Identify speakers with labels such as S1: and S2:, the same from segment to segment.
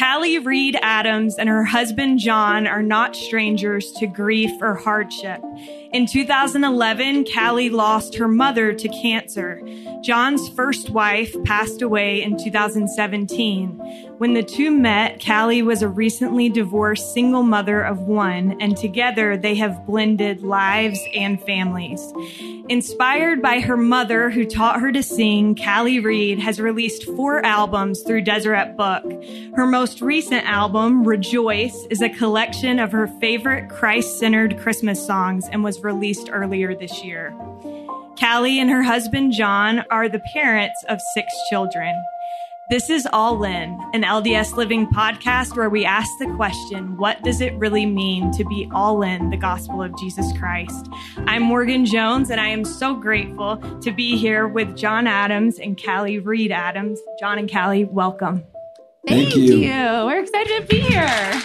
S1: Calee Reed Adams and her husband Jon are not strangers to grief or hardship. In 2011, Calee lost her mother to cancer. Jon's first wife passed away in 2017. When the two met, Calee was a recently divorced single mother of one, and together they have blended lives and families. Inspired by her mother, who taught her to sing, Calee Reed has released four albums through Deseret Book. Her most recent album, Rejoice, is a collection of her favorite Christ centered Christmas songs and was released earlier this year. Calee and her husband Jon are the parents of six children. This is All In, an LDS Living podcast where we ask the question what does it really mean to be all in the gospel of Jesus Christ? I'm Morgan Jones, and I am so grateful to be here with Jon Adams and Calee Reed Adams. Jon and Calee, welcome.
S2: Thank,
S3: Thank
S2: you.
S3: you. We're excited to be here.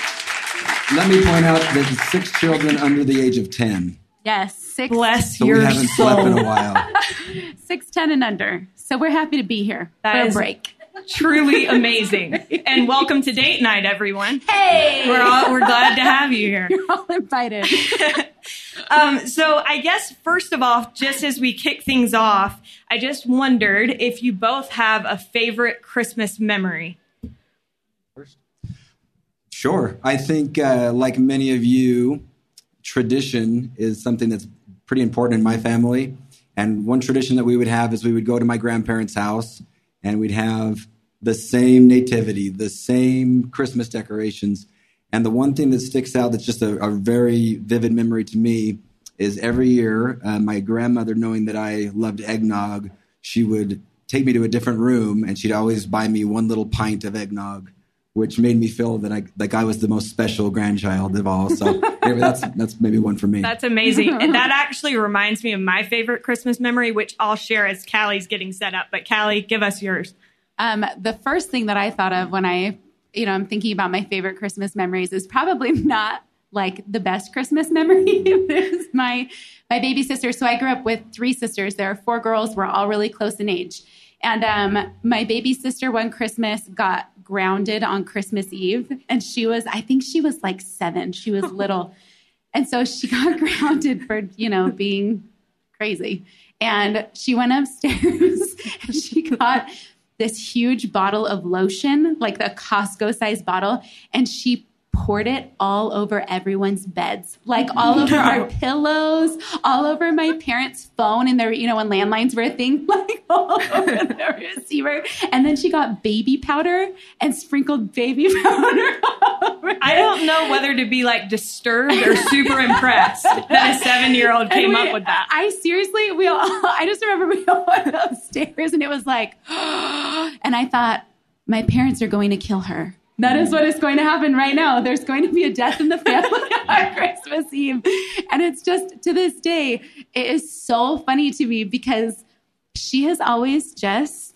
S2: Let me point out that six children under the age of 10.
S3: Yes, six,
S1: Bless
S2: So
S1: your
S2: we haven't
S1: soul.
S2: slept in a while.
S3: six, ten, and under. So we're happy to be here
S1: That
S3: for a break.
S1: Truly amazing. and welcome to date night, everyone.
S3: Hey,
S1: We're all, we're glad to have you here.
S3: you're all invited.
S1: Um, so I guess first of all, just as we kick things off, I just wondered if you both have a favorite Christmas memory.
S2: Sure. I think, uh, like many of you, tradition is something that's pretty important in my family. And one tradition that we would have is we would go to my grandparents' house and we'd have the same nativity, the same Christmas decorations. And the one thing that sticks out that's just a, a very vivid memory to me is every year, uh, my grandmother, knowing that I loved eggnog, she would take me to a different room and she'd always buy me one little pint of eggnog which made me feel that I like I was the most special grandchild of all. So anyway, that's that's maybe one for me.
S1: That's amazing. and that actually reminds me of my favorite Christmas memory, which I'll share as Calee's getting set up. But Calee, give us yours.
S3: Um, the first thing that I thought of when I, you know, I'm thinking about my favorite Christmas memories is probably not like the best Christmas memory. There's my my baby sister. So I grew up with three sisters. There are four girls. We're all really close in age. And um, my baby sister one Christmas got grounded on Christmas Eve, and she was, I think she was like seven. She was little, and so she got grounded for you know being crazy. And she went upstairs and she got this huge bottle of lotion, like the Costco sized bottle, and she poured it all over everyone's beds, like all over our pillows, all over my parents' phone, and their, you know, when landlines were a thing, like all over the receiver. And then she got baby powder and sprinkled baby powder.
S1: I don't know whether to be like disturbed or super impressed that a seven year old came
S3: we-
S1: up with that.
S3: I seriously, we all, I just remember we all went upstairs and it was like, and I thought, my parents are going to kill her. That is mm. what is going to happen right now. There's going to be a death in the family on mm. Christmas Eve. And it's just to this day, it is so funny to me because she has always just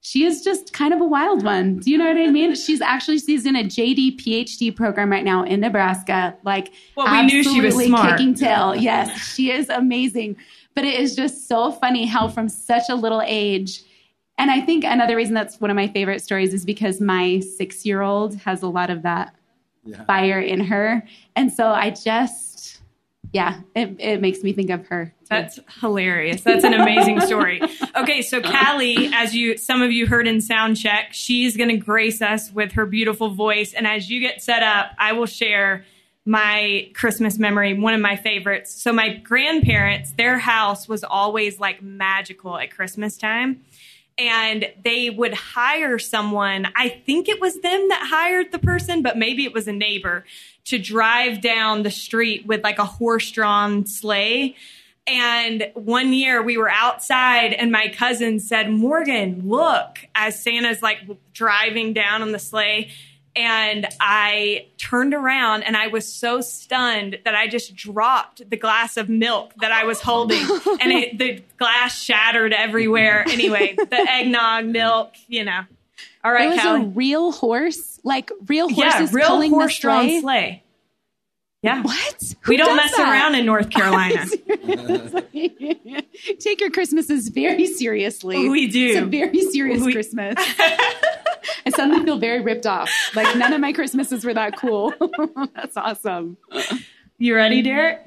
S3: she is just kind of a wild one. Do you know what I mean? She's actually she's in a JD PhD program right now in Nebraska. Like
S1: Well, we knew she was smart.
S3: kicking tail. Yes, she is amazing. But it is just so funny how mm. from such a little age and I think another reason that's one of my favorite stories is because my six year old has a lot of that
S2: Yeah.
S3: fire in her. And so I just, yeah, it, it makes me think of her. too.
S1: That's hilarious. That's an amazing story. Okay, so Calee, as you some of you heard in sound check, she's going to grace us with her beautiful voice. And as you get set up, I will share my Christmas memory, one of my favorites. So my grandparents, their house was always like magical at Christmas time. And they would hire someone. I think it was them that hired the person, but maybe it was a neighbor to drive down the street with like a horse drawn sleigh. And one year we were outside and my cousin said, Morgan, look, as Santa's like driving down on the sleigh. And I turned around and I was so stunned that I just dropped the glass of milk that I was holding and it, the glass shattered everywhere. Anyway, the eggnog, milk, you know. All
S3: It was
S1: Calee.
S3: a real horse, like real
S1: yeah,
S3: horses
S1: real
S3: pulling the
S1: horse-drawn
S3: sleigh.
S1: sleigh. Yeah.
S3: What?
S1: We don't mess
S3: that?
S1: around in North Carolina.
S3: Take your Christmases very seriously.
S1: We do.
S3: It's a very serious
S1: We-
S3: Christmas. I suddenly feel very ripped off. Like none of my Christmases were that cool. That's awesome.
S1: You ready, Derek?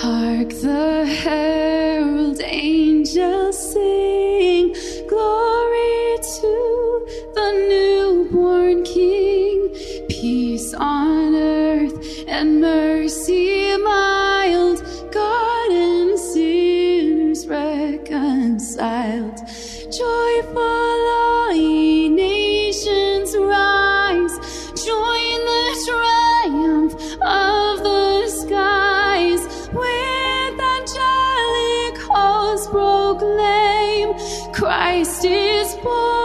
S3: Hark the herald angels sing, glory to the newborn King, peace on earth and mercy mild, God and sinners reconciled. Joyful all nations rise, join the triumph of Christ is born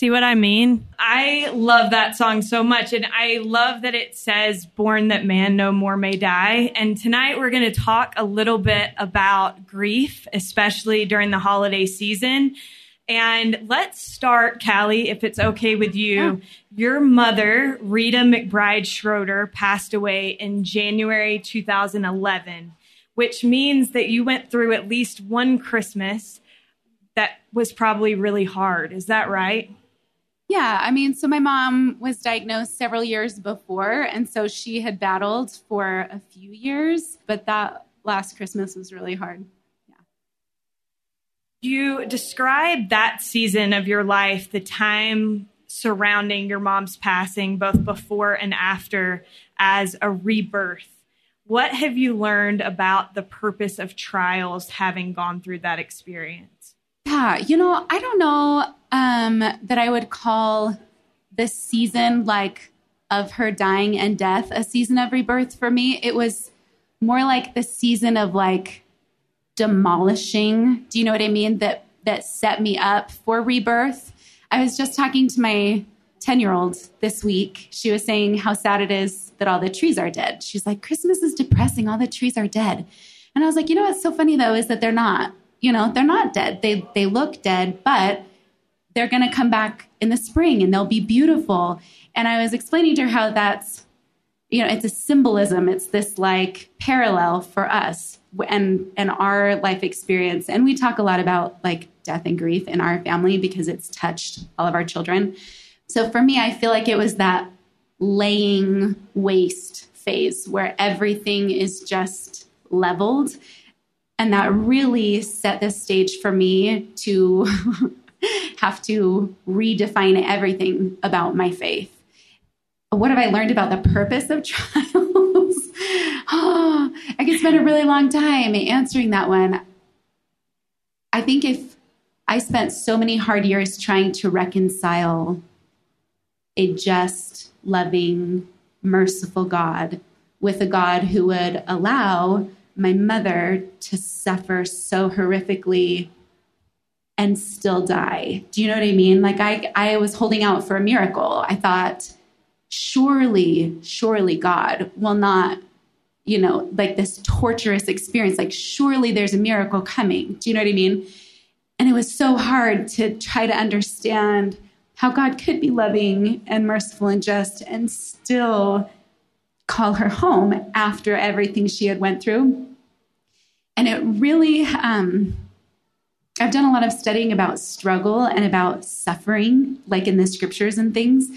S3: See
S1: what I mean? I love that song so much. And I love that it says, Born that man no more may die. And tonight we're going to talk a little bit about grief, especially during the holiday season. And let's start, Calee, if it's okay with you. Your mother, Rita McBride Schroeder, passed away in January 2011, which means that you went through at least one Christmas that was probably really hard. Is that right?
S3: Yeah, I mean, so my mom was diagnosed several years before, and so she had battled for a few years, but that last Christmas was really hard. Yeah.
S1: You describe that season of your life, the time surrounding your mom's passing, both before and after, as a rebirth. What have you learned about the purpose of trials having gone through that experience?
S3: Yeah, you know, I don't know um, that I would call this season like of her dying and death a season of rebirth for me. It was more like the season of like demolishing. Do you know what I mean? That that set me up for rebirth. I was just talking to my 10 year old this week, she was saying how sad it is that all the trees are dead. She's like, Christmas is depressing. All the trees are dead. And I was like, you know what's so funny though is that they're not. You know, they're not dead. They they look dead, but they're going to come back in the spring and they'll be beautiful. And I was explaining to her how that's you know, it's a symbolism. It's this like parallel for us and and our life experience. And we talk a lot about like death and grief in our family because it's touched all of our children. So for me, I feel like it was that laying waste phase where everything is just leveled. And that really set the stage for me to have to redefine everything about my faith. What have I learned about the purpose of trials? oh, I could spend a really long time answering that one. I think if I spent so many hard years trying to reconcile a just, loving, merciful God with a God who would allow my mother to suffer so horrifically and still die. Do you know what I mean? Like I I was holding out for a miracle. I thought surely surely God will not you know, like this torturous experience like surely there's a miracle coming. Do you know what I mean? And it was so hard to try to understand how God could be loving and merciful and just and still call her home after everything she had went through. And it really, um, I've done a lot of studying about struggle and about suffering, like in the scriptures and things.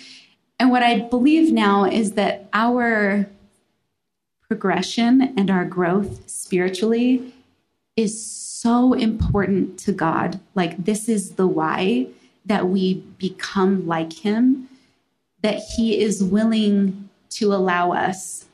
S3: And what I believe now is that our progression and our growth spiritually is so important to God. Like, this is the why that we become like Him, that He is willing to allow us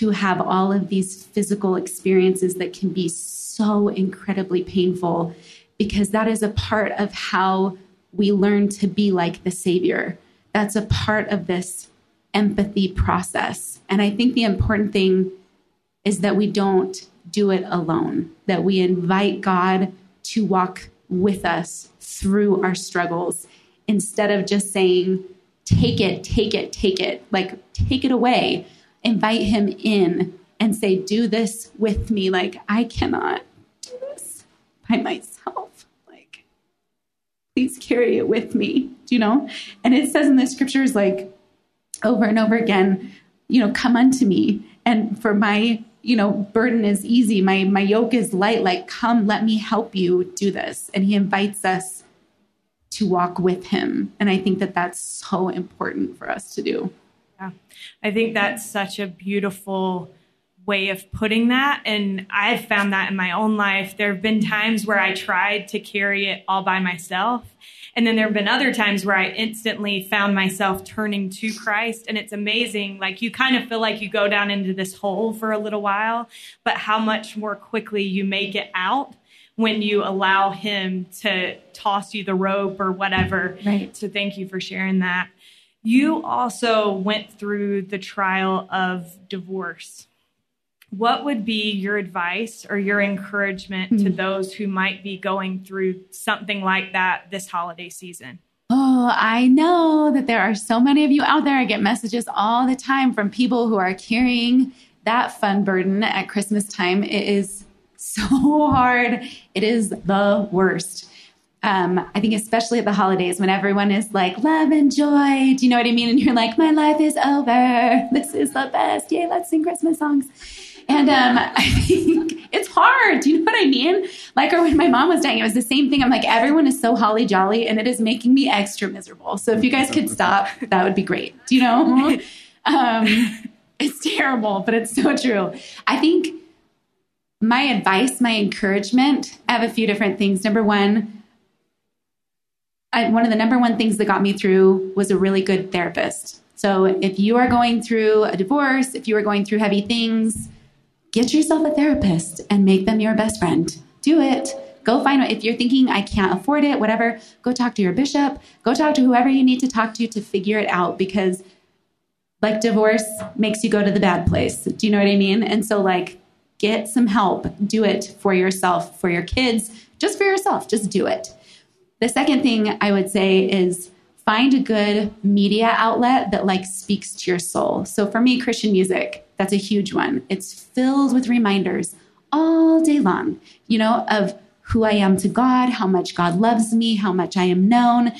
S3: to have all of these physical experiences that can be so incredibly painful, because that is a part of how we learn to be like the Savior. That's a part of this empathy process. And I think the important thing is that we don't do it alone, that we invite God to walk with us through our struggles instead of just saying, take it, take it, take it, like take it away. Invite Him in and say, do this with me. Like, I cannot do this by myself. Like, please carry it with me, do you know? And it says in the scriptures, like, over and over again, you know, come unto me. And for my you know burden is easy my my yoke is light like come let me help you do this and he invites us to walk with him and i think that that's so important for us to do
S1: yeah i think that's such a beautiful way of putting that and i've found that in my own life there have been times where i tried to carry it all by myself and then there have been other times where I instantly found myself turning to Christ. And it's amazing. Like you kind of feel like you go down into this hole for a little while, but how much more quickly you make it out when you allow Him to toss you the rope or whatever.
S3: Right.
S1: So thank you for sharing that. You also went through the trial of divorce what would be your advice or your encouragement mm-hmm. to hmm. those who might be going through something like that this holiday season?
S3: Oh, I know that there are so many of you out there. I get messages all the time from people who are carrying that fun burden at Christmas time. It is so hard. It is the worst. Um, I think especially at the holidays when everyone is like love and joy. Do you know what I mean? And you're like, my life is over. This is the best. Yay, let's sing Christmas songs. And um, I think it's hard. Do you know what I mean? Like, or when my mom was dying, it was the same thing. I'm like, everyone is so holly jolly, and it is making me extra miserable. So if you guys could stop, that would be great. Do you know? Um, it's terrible, but it's so true. I think my advice, my encouragement, I have a few different things. Number one, I, one of the number one things that got me through was a really good therapist. So if you are going through a divorce, if you are going through heavy things, get yourself a therapist and make them your best friend. Do it. Go find if you're thinking I can't afford it, whatever, go talk to your bishop, go talk to whoever you need to talk to to figure it out because like divorce makes you go to the bad place. Do you know what I mean? And so like get some help. Do it for yourself, for your kids, just for yourself. Just do it. The second thing I would say is find a good media outlet that like speaks to your soul. So for me, Christian music, that's a huge one. It's filled with reminders all day long, you know, of who I am to God, how much God loves me, how much I am known.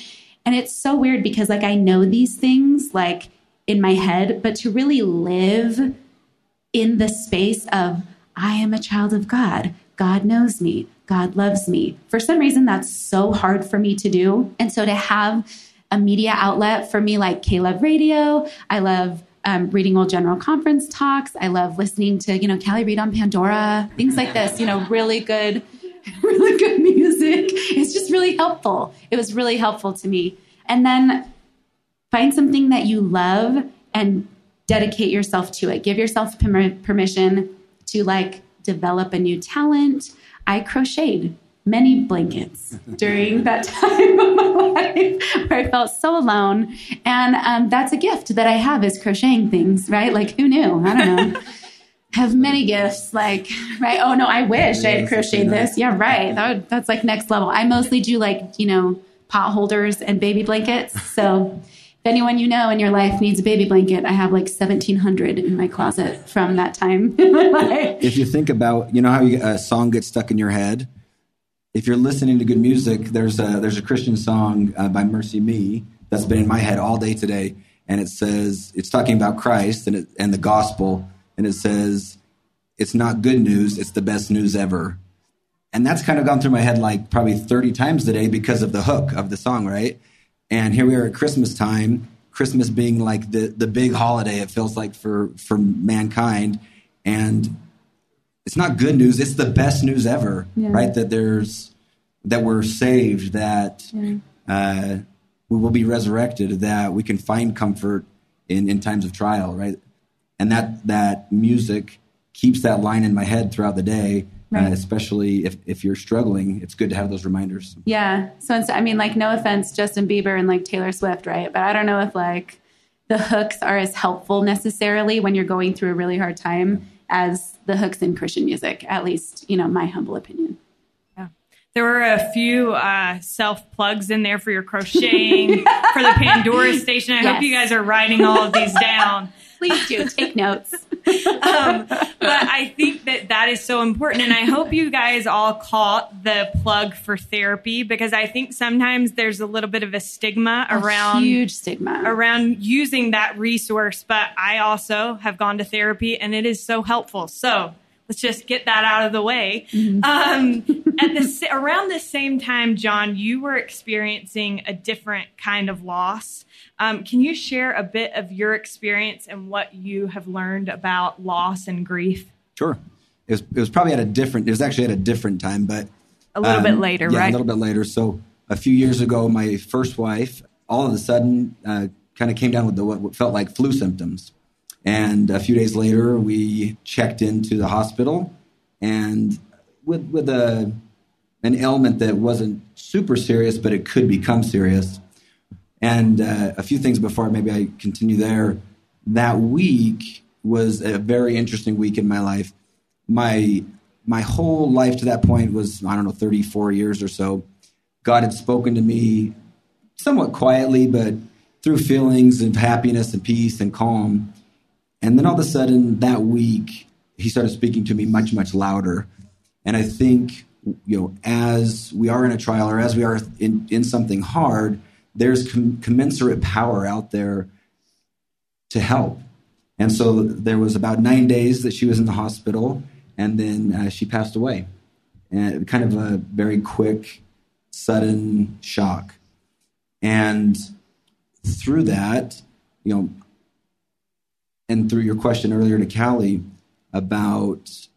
S3: And it's so weird because like I know these things like in my head, but to really live in the space of I am a child of God. God knows me. God loves me. For some reason, that's so hard for me to do. And so to have a media outlet for me like K-LOVE Radio, I love um, reading old general conference talks. I love listening to, you know, Calee Reed on Pandora, things like this, you know, really good, really good music. It's just really helpful. It was really helpful to me. And then find something that you love and dedicate yourself to it. Give yourself permission to like develop a new talent. I crocheted many blankets during that time of my life where I felt so alone. And um, that's a gift that I have is crocheting things, right? Like, who knew? I don't know. have many gifts, like, right? Oh, no, I wish I had crocheted this. Yeah, right. That would, that's like next level. I mostly do like, you know, pot holders and baby blankets. So, if anyone you know in your life needs a baby blanket, I have like 1700 in my closet from that time.
S2: If you think about, you know how you, a song gets stuck in your head? if you're listening to good music, there's a there's a Christian song uh, by MercyMe that's been in my head all day today, and it says it's talking about Christ and it, and the gospel, and it says it's not good news, it's the best news ever, and that's kind of gone through my head like probably 30 times today because of the hook of the song, right? And here we are at Christmas time, Christmas being like the the big holiday it feels like for for mankind, and it's not good news it's the best news ever yeah. right that there's that we're saved that yeah. uh, we will be resurrected that we can find comfort in in times of trial right and that that music keeps that line in my head throughout the day right. uh, especially if if you're struggling it's good to have those reminders
S3: yeah so i mean like no offense justin bieber and like taylor swift right but i don't know if like the hooks are as helpful necessarily when you're going through a really hard time as the hooks in Christian music, at least, you know, my humble opinion.
S1: Yeah. There were a few uh, self plugs in there for your crocheting for the Pandora station. I yes. hope you guys are writing all of these down.
S3: Please do take notes.
S1: um, but I think that that is so important. And I hope you guys all caught the plug for therapy because I think sometimes there's a little bit of a stigma
S3: a
S1: around
S3: huge stigma
S1: around using that resource. But I also have gone to therapy and it is so helpful. So let's just get that out of the way. Mm-hmm. Um, at the around the same time, Jon, you were experiencing a different kind of loss. Um, can you share a bit of your experience and what you have learned about loss and grief?
S2: Sure. It was, it was probably at a different. It was actually at a different time, but
S1: a little um, bit later,
S2: yeah,
S1: right?
S2: A little bit later. So a few years ago, my first wife all of a sudden uh, kind of came down with the, what felt like flu symptoms. And a few days later, we checked into the hospital, and with with a an ailment that wasn't super serious, but it could become serious. And uh, a few things before maybe I continue there. That week was a very interesting week in my life. My my whole life to that point was I don't know 34 years or so. God had spoken to me somewhat quietly, but through feelings of happiness and peace and calm. And then all of a sudden that week, he started speaking to me much, much louder. And I think, you know, as we are in a trial or as we are in, in something hard, there's com- commensurate power out there to help. And so there was about nine days that she was in the hospital, and then uh, she passed away. And kind of a very quick, sudden shock. And through that, you know, and through your question earlier to Calee about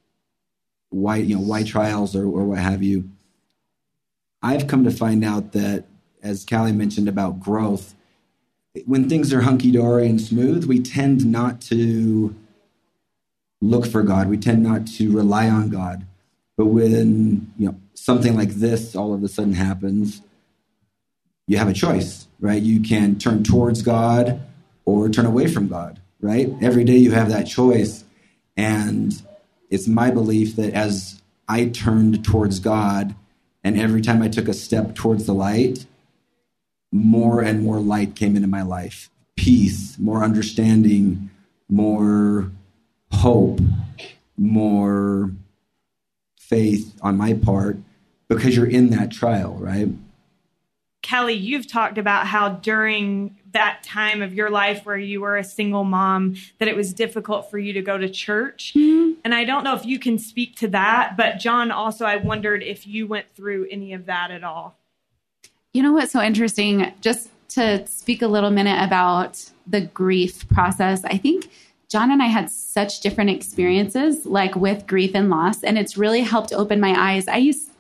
S2: why you know why trials or, or what have you, I've come to find out that as Calee mentioned about growth, when things are hunky dory and smooth, we tend not to look for God. We tend not to rely on God. But when you know something like this all of a sudden happens, you have a choice, right? You can turn towards God or turn away from God right? Every day you have that choice. And it's my belief that as I turned towards God, and every time I took a step towards the light, more and more light came into my life peace, more understanding, more hope, more faith on my part because you're in that trial, right?
S1: Calee, you've talked about how during that time of your life where you were a single mom that it was difficult for you to go to church. Mm-hmm. And I don't know if you can speak to that, but Jon also I wondered if you went through any of that at all.
S3: You know what's so interesting just to speak a little minute about the grief process. I think Jon and I had such different experiences like with grief and loss and it's really helped open my eyes. I used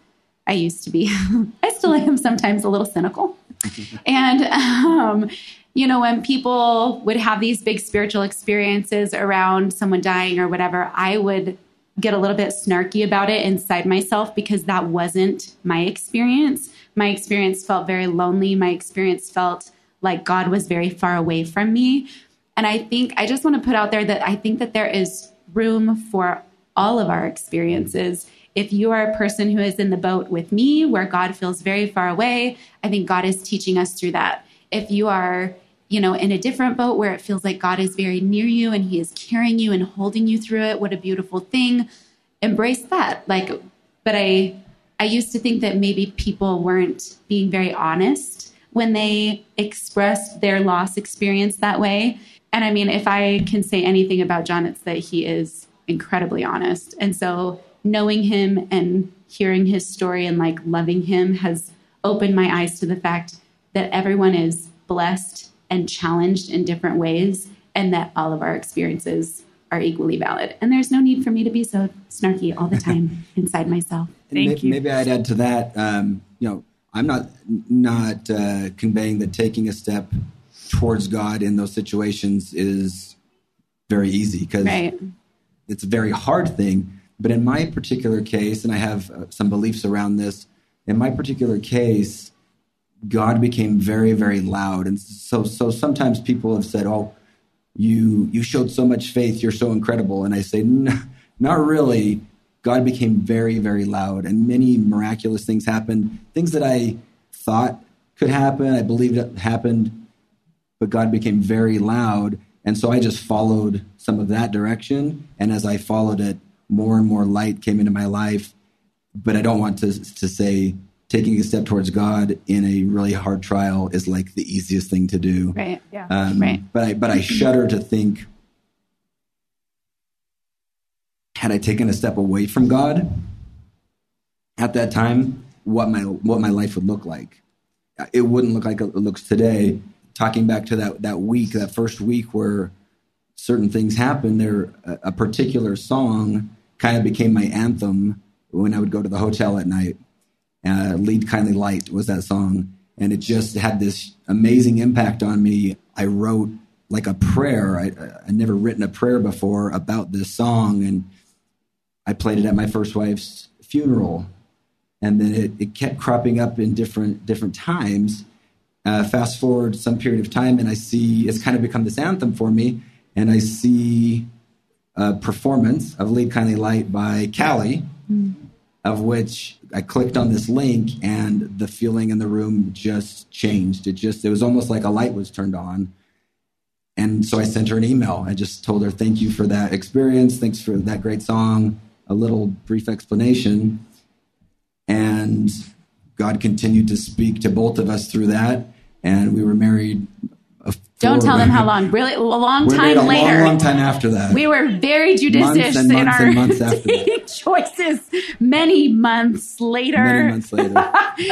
S3: I used to be I still am sometimes a little cynical. and um, you know, when people would have these big spiritual experiences around someone dying or whatever, I would get a little bit snarky about it inside myself because that wasn't my experience. My experience felt very lonely. My experience felt like God was very far away from me. And I think I just want to put out there that I think that there is room for all of our experiences. If you are a person who is in the boat with me where God feels very far away, I think God is teaching us through that. If you are you know, in a different boat where it feels like God is very near you and He is carrying you and holding you through it. What a beautiful thing. Embrace that. Like, but I, I used to think that maybe people weren't being very honest when they expressed their loss experience that way. And I mean, if I can say anything about Jon, it's that he is incredibly honest. And so knowing him and hearing his story and like loving him has opened my eyes to the fact that everyone is blessed and challenged in different ways, and that all of our experiences are equally valid. And there's no need for me to be so snarky all the time inside myself.
S1: Thank
S2: maybe,
S1: you.
S2: Maybe I'd add to that. Um, you know, I'm not not uh, conveying that taking a step towards God in those situations is very easy because
S3: right.
S2: it's a very hard thing. But in my particular case, and I have uh, some beliefs around this, in my particular case, God became very, very loud. And so, so sometimes people have said, "Oh, you you showed so much faith. You're so incredible." And I say, "Not really." God became very, very loud, and many miraculous things happened. Things that I thought could happen, I believed it happened, but God became very loud. And so I just followed some of that direction. And as I followed it, more and more light came into my life. But I don't want to, to say taking a step towards God in a really hard trial is like the easiest thing to do.
S3: Right. Yeah. Um, right.
S2: But I but I shudder to think had I taken a step away from God at that time, what my what my life would look like. It wouldn't look like it looks today. Talking back to that that week, that first week where certain things happened, there a, a particular song kind of became my anthem when I would go to the hotel at night uh, Lead Kindly Light was that song. And it just had this amazing impact on me. I wrote like a prayer. I, I'd never written a prayer before about this song. And I played it at my first wife's funeral. And then it, it kept cropping up in different different times. Uh, fast forward some period of time, and I see it's kind of become this anthem for me. And I see a performance of Lead Kindly Light by Calee, mm. of which I clicked on this link and the feeling in the room just changed. It just, it was almost like a light was turned on. And so I sent her an email. I just told her, thank you for that experience. Thanks for that great song. A little brief explanation. And God continued to speak to both of us through that. And we were married
S3: don't tell them how long. Really, a long
S2: We're
S3: time
S2: a
S3: later.
S2: Long, long time after that.
S3: We were very judicious in our choices. Many months later.
S2: Many months later.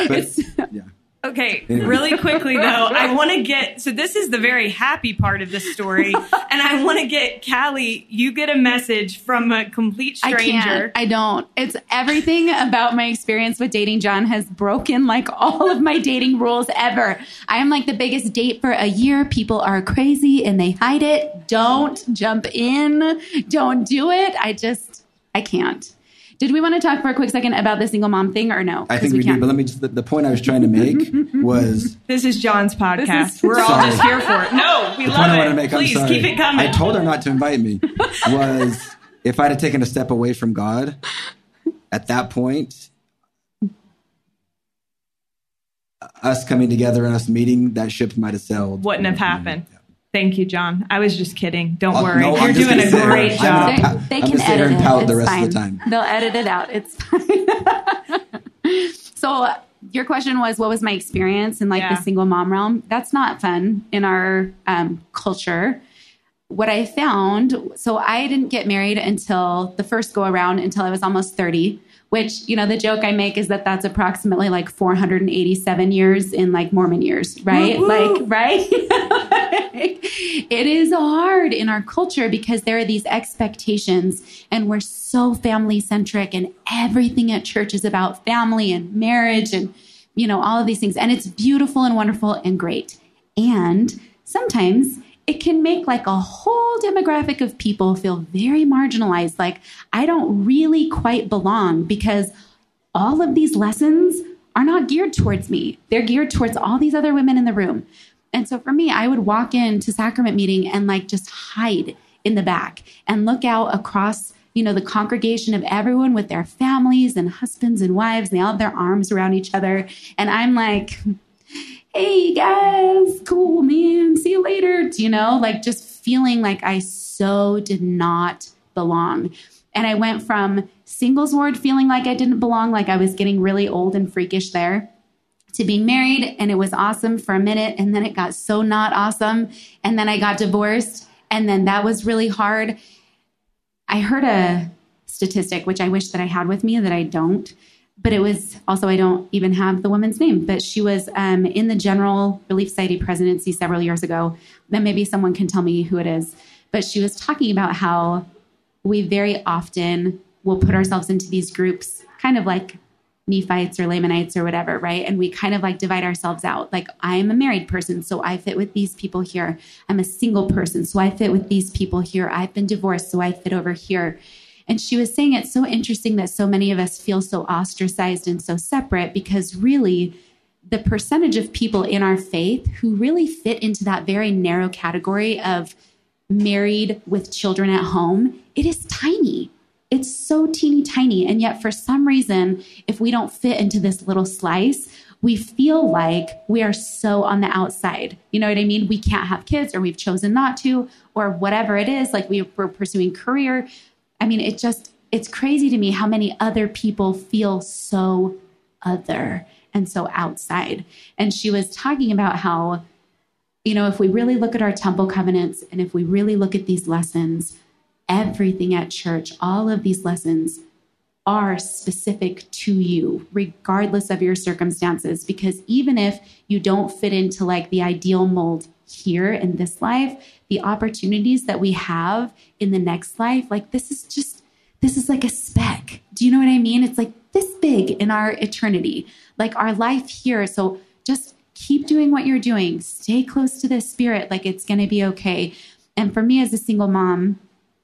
S2: But, yeah.
S1: Okay, really quickly though, I want to get so this is the very happy part of this story, and I want to get Calee. You get a message from a complete stranger.
S3: I can't. I don't. It's everything about my experience with dating Jon has broken like all of my dating rules ever. I am like the biggest date for a year. People are crazy and they hide it. Don't jump in. Don't do it. I just I can't. Did we want to talk for a quick second about the single mom thing or no?
S2: I think we, we do, but let me just, the, the, point I was trying to make was.
S1: This is Jon's podcast. Is, We're all just here for it. No, we
S2: the
S1: love
S2: point
S1: it.
S2: I want to make,
S1: Please
S2: I'm
S1: sorry. keep it coming.
S2: I told her not to invite me. Was if I'd have taken a step away from God at that point, us coming together and us meeting, that ship might have sailed.
S1: Wouldn't have happened. Yeah. Thank you, Jon. I was just kidding. Don't
S2: Oh,
S1: worry.
S2: no,
S1: You're doing a great
S2: here.
S1: job.
S2: I'm
S3: They,
S2: gonna-
S3: they
S2: I'm
S3: can
S2: gonna sit here
S3: edit it.
S2: pout the
S3: It's
S2: rest of
S3: fine.
S2: the time.
S3: They'll edit it out. It's fine. so your question was, what was my experience in like
S1: Yeah.
S3: the single mom realm? That's not fun in our um, culture. What I found, so I didn't get married until the first go around until I was almost 30, which, you know, the joke I make is that that's approximately like 487 years in like Mormon years, right?
S1: Woo-woo.
S3: Like, right? Like, it is hard in our culture because there are these expectations and we're so family centric and everything at church is about family and marriage and you know all of these things and it's beautiful and wonderful and great and sometimes it can make like a whole demographic of people feel very marginalized like i don't really quite belong because all of these lessons are not geared towards me. They're geared towards all these other women in the room. And so for me, I would walk into sacrament meeting and like just hide in the back and look out across, you know, the congregation of everyone with their families and husbands and wives. And they all have their arms around each other. And I'm like, hey guys, cool, man. See you later. You know, like just feeling like I so did not belong. And I went from singles ward feeling like I didn't belong, like I was getting really old and freakish there, to being married. And it was awesome for a minute. And then it got so not awesome. And then I got divorced. And then that was really hard. I heard a statistic, which I wish that I had with me that I don't. But it was also, I don't even have the woman's name, but she was um, in the General Relief Society presidency several years ago. Then maybe someone can tell me who it is. But she was talking about how we very often will put ourselves into these groups, kind of like Nephites or Lamanites or whatever, right? And we kind of like divide ourselves out. Like, I'm a married person, so I fit with these people here. I'm a single person, so I fit with these people here. I've been divorced, so I fit over here. And she was saying it's so interesting that so many of us feel so ostracized and so separate because really, the percentage of people in our faith who really fit into that very narrow category of married with children at home, it is tiny. It's so teeny tiny. And yet, for some reason, if we don't fit into this little slice, we feel like we are so on the outside. You know what I mean? We can't have kids, or we've chosen not to, or whatever it is. Like we, we're pursuing career. I mean, it just, it's crazy to me how many other people feel so other and so outside. And she was talking about how, you know, if we really look at our temple covenants and if we really look at these lessons, everything at church, all of these lessons are specific to you, regardless of your circumstances. Because even if you don't fit into like the ideal mold here in this life, the opportunities that we have in the next life, like this is just, this is like a speck. Do you know what I mean? It's like this big in our eternity, like our life here. So just keep doing what you're doing, stay close to the spirit, like it's going to be okay. And for me as a single mom,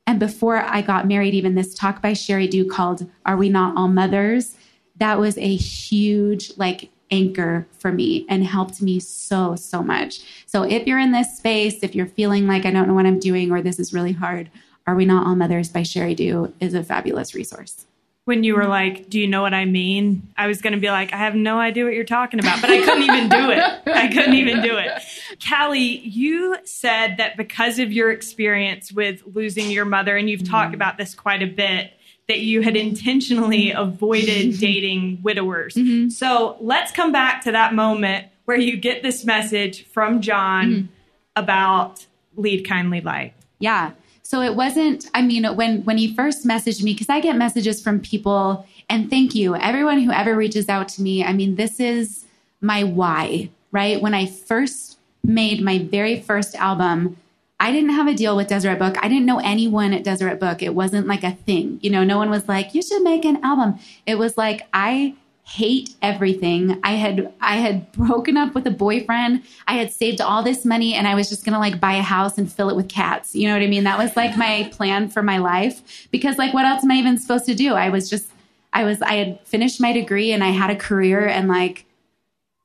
S3: and before I got married, even this talk by Sheri Dew called Are We Not All Mothers? That was a huge like anchor for me and helped me so, so much. So if you're in this space, if you're feeling like I don't know what I'm doing or this is really hard, Are We Not All Mothers by Sheri Dew is a fabulous resource.
S1: When you were like, "Do you know what I mean?" I was going to be like, "I have no idea what you're talking about," but I couldn't even do it. I couldn't even do it. Calee, you said that because of your experience with losing your mother, and you've talked mm-hmm. about this quite a bit, that you had intentionally avoided mm-hmm. dating widowers. Mm-hmm. So let's come back to that moment where you get this message from Jon about lead kindly light.
S3: Yeah. So it wasn't, I mean, when when he first messaged me, because I get messages from people, and thank you, everyone who ever reaches out to me. I mean, this is my why, right? When I first made my very first album, I didn't have a deal with Deseret Book. I didn't know anyone at Deseret Book. It wasn't like a thing. You know, no one was like, you should make an album. It was like, I hate everything. I had I had broken up with a boyfriend. I had saved all this money and I was just going to like buy a house and fill it with cats. You know what I mean? That was like my plan for my life because like what else am I even supposed to do? I was just I was I had finished my degree and I had a career and like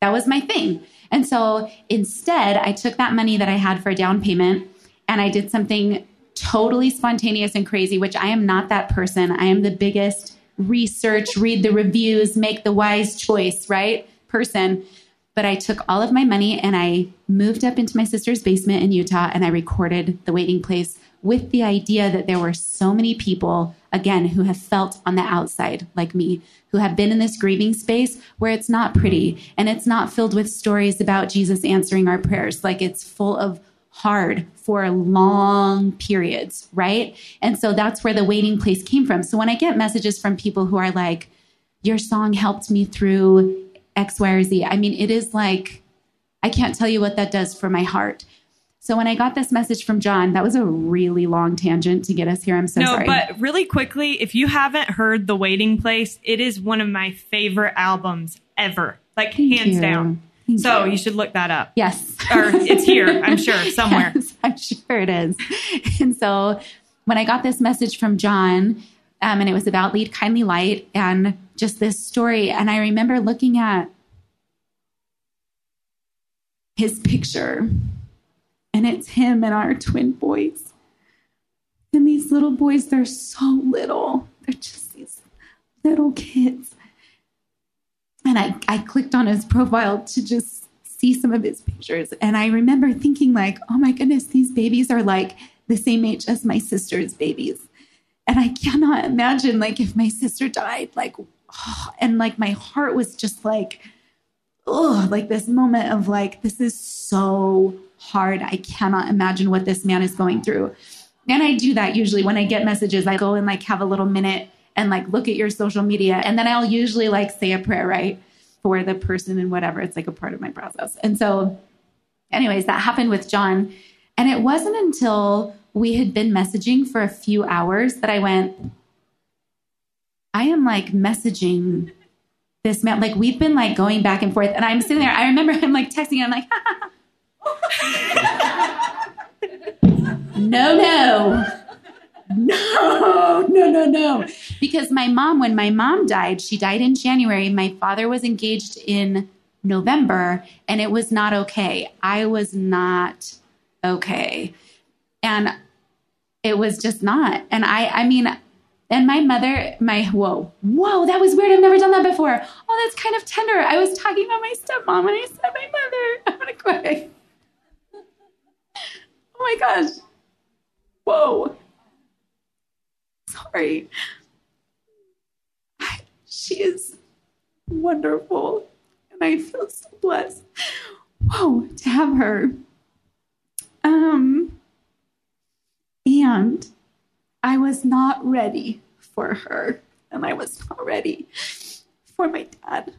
S3: that was my thing. And so instead, I took that money that I had for a down payment and I did something totally spontaneous and crazy, which I am not that person. I am the biggest research, read the reviews, make the wise choice, right? Person. But I took all of my money and I moved up into my sister's basement in Utah and I recorded the waiting place with the idea that there were so many people, again, who have felt on the outside like me, who have been in this grieving space where it's not pretty and it's not filled with stories about Jesus answering our prayers. Like it's full of hard for long periods, right? And so that's where the waiting place came from. So when I get messages from people who are like, your song helped me through X, Y, or Z, I mean, it is like, I can't tell you what that does for my heart. So when I got this message from Jon, that was a really long tangent to get us here. I'm so
S1: no,
S3: sorry.
S1: but really quickly, if you haven't heard The Waiting Place, it is one of my favorite albums ever. Like
S3: Thank
S1: hands
S3: you.
S1: down.
S3: Thank
S1: so
S3: you.
S1: you should look that up.
S3: yes.
S1: Or it's here, I'm sure, somewhere.
S3: Yes, I'm sure it is. And so when I got this message from Jon, um, and it was about Lead Kindly Light and just this story, and I remember looking at his picture, and it's him and our twin boys. And these little boys, they're so little. They're just these little kids. And I, I clicked on his profile to just see some of his pictures. And I remember thinking, like, oh my goodness, these babies are like the same age as my sister's babies. And I cannot imagine, like, if my sister died, like, oh, and like my heart was just like, oh, like this moment of like, this is so hard. I cannot imagine what this man is going through. And I do that usually when I get messages, I go and like have a little minute and like look at your social media. And then I'll usually like say a prayer, right? For the person and whatever. It's like a part of my process. And so, anyways, that happened with Jon. And it wasn't until we had been messaging for a few hours that I went, I am like messaging this man. Like we've been like going back and forth. And I'm sitting there, I remember I'm like texting, and I'm like, no, no. No, no, no, no. Because my mom, when my mom died, she died in January. My father was engaged in November, and it was not okay. I was not okay. And it was just not. And I, I mean, and my mother, my, whoa, whoa, that was weird. I've never done that before. Oh, that's kind of tender. I was talking about my stepmom and I said my mother. I'm going to cry. Oh my gosh. Whoa. Sorry. She is wonderful. And I feel so blessed. Whoa, to have her. Um, and I was not ready for her. And I was not ready for my dad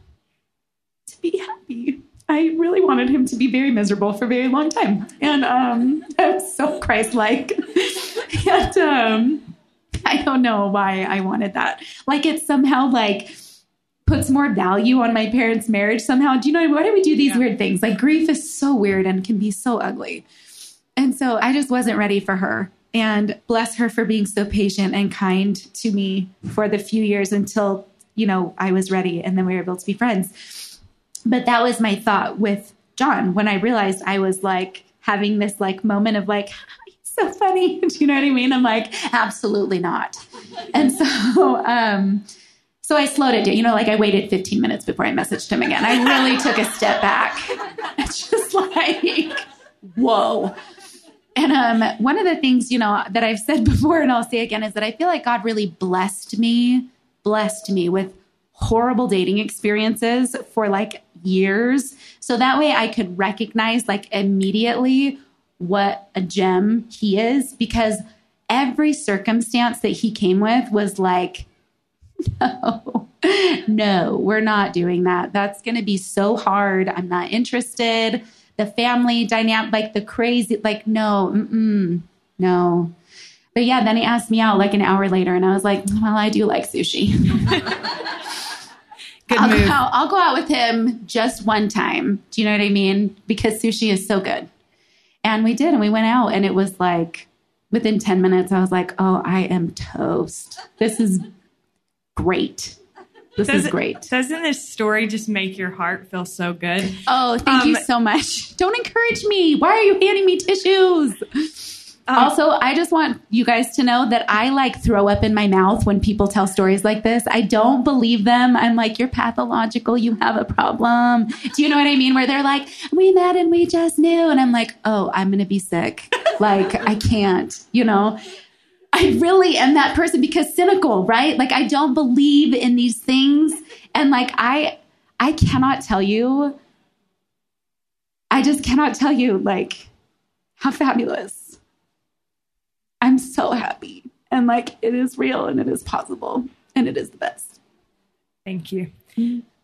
S3: to be happy. I really wanted him to be very miserable for a very long time. And um, I'm so Christ like. and um, I don't know why I wanted that. Like it somehow like puts more value on my parents' marriage somehow. Do you know why do we do these
S1: Yeah.
S3: weird things? Like grief is so weird and can be so ugly. And so I just wasn't ready for her. And bless her for being so patient and kind to me for the few years until, you know, I was ready and then we were able to be friends. But that was my thought with Jon when I realized I was like having this like moment of like, so funny. Do you know what I mean? I'm like, absolutely not. And so, um, so I slowed it down. You know, like I waited 15 minutes before I messaged him again. I really took a step back. It's just like, whoa. And um, one of the things, you know, that I've said before and I'll say again is that I feel like God really blessed me, blessed me with horrible dating experiences for like years. So that way I could recognize like immediately what a gem he is because every circumstance that he came with was like, no, no, we're not doing that. That's going to be so hard. I'm not interested. The family dynamic, like the crazy, like, no, no. But yeah, then he asked me out like an hour later, and I was like, well, I do like sushi.
S1: Good
S3: I'll
S1: move.
S3: go, out, I'll go out with him just one time. Do you know what I mean? Because sushi is so good. And we did, and we went out, and it was like within 10 minutes, I was like, oh, I am toast. This is great. This is
S1: Doesn't-
S3: great.
S1: Doesn't this story just make your heart feel so good?
S3: Oh, thank you
S1: Um,
S3: so much. Don't encourage me. Why are you handing me tissues? Um, also, I just want you guys to know that I like throw up in my mouth when people tell stories like this. I don't believe them. I'm like, you're pathological. You have a problem. Do you know what I mean? Where they're like, we met and we just knew. And I'm like, oh, I'm going to be sick. like, I can't, you know? I really am that person because cynical, right? Like, I don't believe in these things. And like, I, I cannot tell you, I just cannot tell you, like, how fabulous I'm so happy. And like it is real and it is possible and it is the best.
S1: Thank you.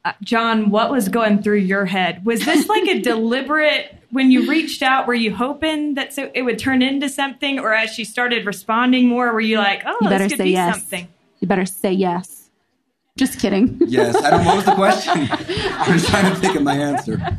S1: Uh, Jon, what was going through your head? Was this like a deliberate, when you reached out, were you hoping that so it would turn into something? Or as she started responding more, were you like, oh,
S3: you better
S1: this could
S3: say
S1: be
S3: yes.
S1: something?
S3: You better say yes. Just kidding.
S2: Yes. I don't. Know. What was the question? I was trying to think of my answer.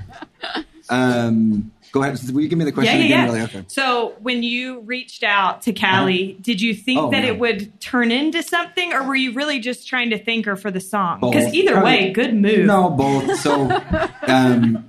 S2: Um, go ahead. Will you give me the question
S1: Yeah, yeah,
S2: again?
S1: yeah.
S2: Really? Okay.
S1: So when you reached out to Calee, did you think
S2: Oh,
S1: that it would turn into something, or were you really just trying to thank her for the song? Because either way,
S2: Uh,
S1: good move.
S2: No, both. So um,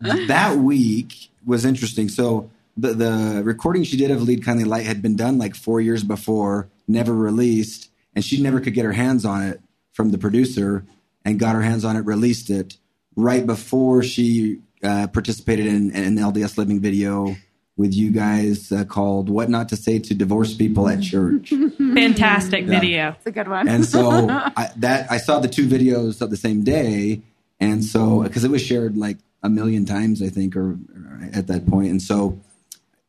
S2: that week was interesting. So the the recording she did of Lead Kindly Light had been done like four years before, never released, and she never could get her hands on it from the producer, and got her hands on it, released it right before she uh, participated in, in an LDS Living video with you guys uh, called "What Not to Say to Divorced People at Church."
S1: Fantastic
S2: Yeah.
S1: video.
S3: It's a good one.
S2: and so I, that I saw the two videos of the same day, and so because it was shared like a million times, I think, or, or at that point, and so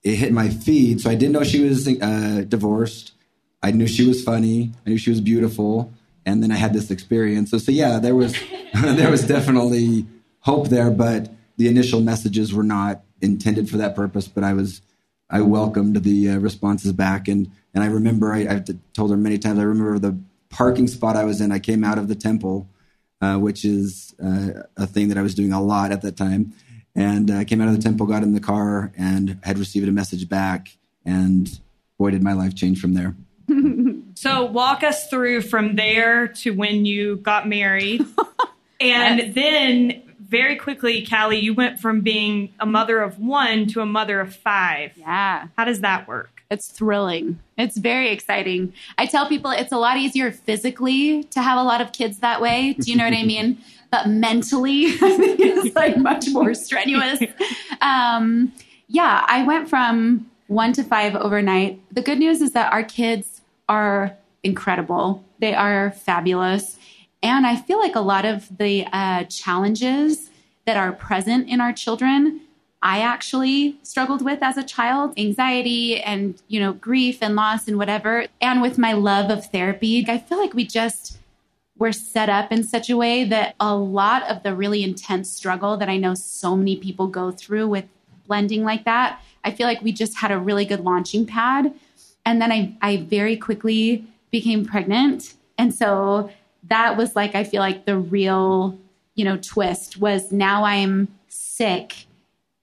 S2: it hit my feed. So I didn't know she was uh, divorced. I knew she was funny. I knew she was beautiful, and then I had this experience. So, so yeah, there was there was definitely hope there, but the initial messages were not intended for that purpose. But I was I welcomed the uh, responses back, and and I remember I, I've told her many times. I remember the parking spot I was in. I came out of the temple, uh, which is uh, a thing that I was doing a lot at that time. And uh, I came out of the temple, got in the car, and had received a message back. And boy, did my life change from there.
S1: So walk us through from there to when you got married. and
S3: Yes.
S1: then very quickly, Calee, you went from being a mother of one to a mother of five.
S3: yeah.
S1: How does that work?
S3: It's thrilling. It's very exciting. I tell people it's a lot easier physically to have a lot of kids that way. Do you know what I mean? But mentally, I think it's like much more strenuous. Um, yeah, I went from one to five overnight. The good news is that our kids are incredible. They are fabulous. And I feel like a lot of the uh, challenges that are present in our children I actually struggled with as a child anxiety and, you know, grief and loss and whatever. And with my love of therapy, I feel like we just were set up in such a way that a lot of the really intense struggle that I know so many people go through with blending like that, I feel like we just had a really good launching pad. And then I, I very quickly became pregnant. And so that was like, I feel like the real, you know, twist was now I'm sick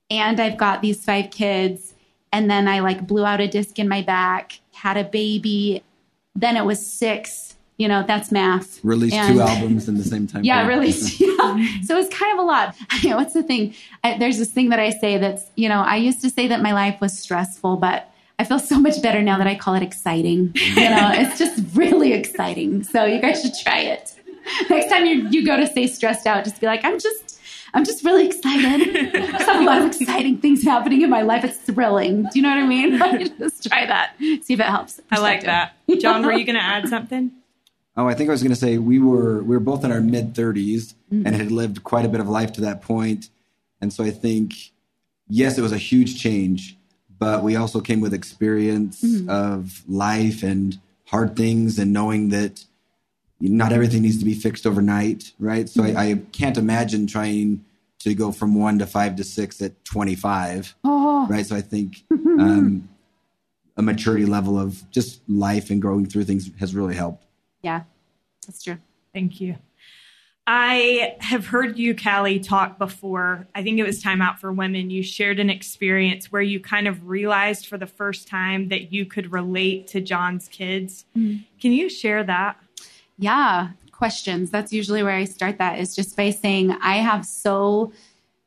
S3: and I've got these five kids. And then I like blew out a disc in my back, had a baby. Then it was six. You know, that's math.
S2: Released
S3: And-
S2: two albums in the same time.
S3: Yeah, released. Yeah. So it's kind of a lot. What's the thing? I, there's this thing that I say that's, you know, I used to say that my life was stressful, but I feel so much better now that I call it exciting. You know, it's just really exciting. So you guys should try it. Next time you, you go to stay stressed out, just be like, I'm just, I'm just really excited. I just have a lot of exciting things happening in my life. It's thrilling. Do you know what I mean? just try that. See if it helps.
S1: I like that. Jon, were you going to add something?
S2: Oh, I think I was going to say we were we were both in our mid 30s
S3: Mm-hmm.
S2: and had lived quite a bit of life to that point, and so I think yes, it was a huge change, but we also came with experience
S3: Mm-hmm.
S2: of life and hard things, and knowing that not everything needs to be fixed overnight, right? So
S3: Mm-hmm.
S2: I, I can't imagine trying to go from one to five to six at 25,
S3: Oh,
S2: right? So I think um, a maturity level of just life and growing through things has really helped.
S3: yeah, that's true.
S1: Thank you. I have heard you, Calee, talk before. I think it was Time Out for Women. You shared an experience where you kind of realized for the first time that you could relate to Jon's kids. Mm-hmm. Can you share that?
S3: Yeah, questions. That's usually where I start that is just by saying I have so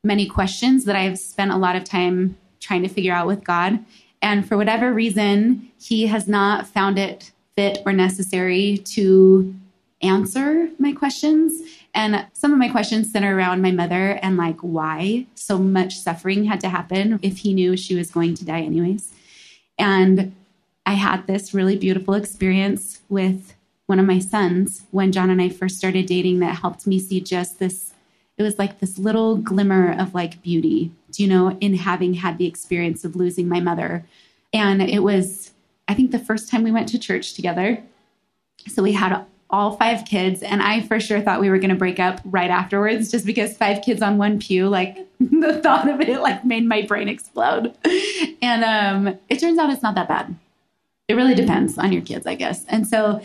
S3: many questions that I've spent a lot of time trying to figure out with God. And for whatever reason, he has not found it fit or necessary to answer my questions. And some of my questions center around my mother and like why so much suffering had to happen if he knew she was going to die anyways. And I had this really beautiful experience with one of my sons when Jon and I first started dating that helped me see just this. It was like this little glimmer of like beauty, you know, in having had the experience of losing my mother. And it was, I think, the first time we went to church together. So we had all five kids, and I for sure thought we were going to break up right afterwards, just because five kids on one pew, like the thought of it, like made my brain explode. And um, it turns out it's not that bad. It really depends on your kids, I guess. And so,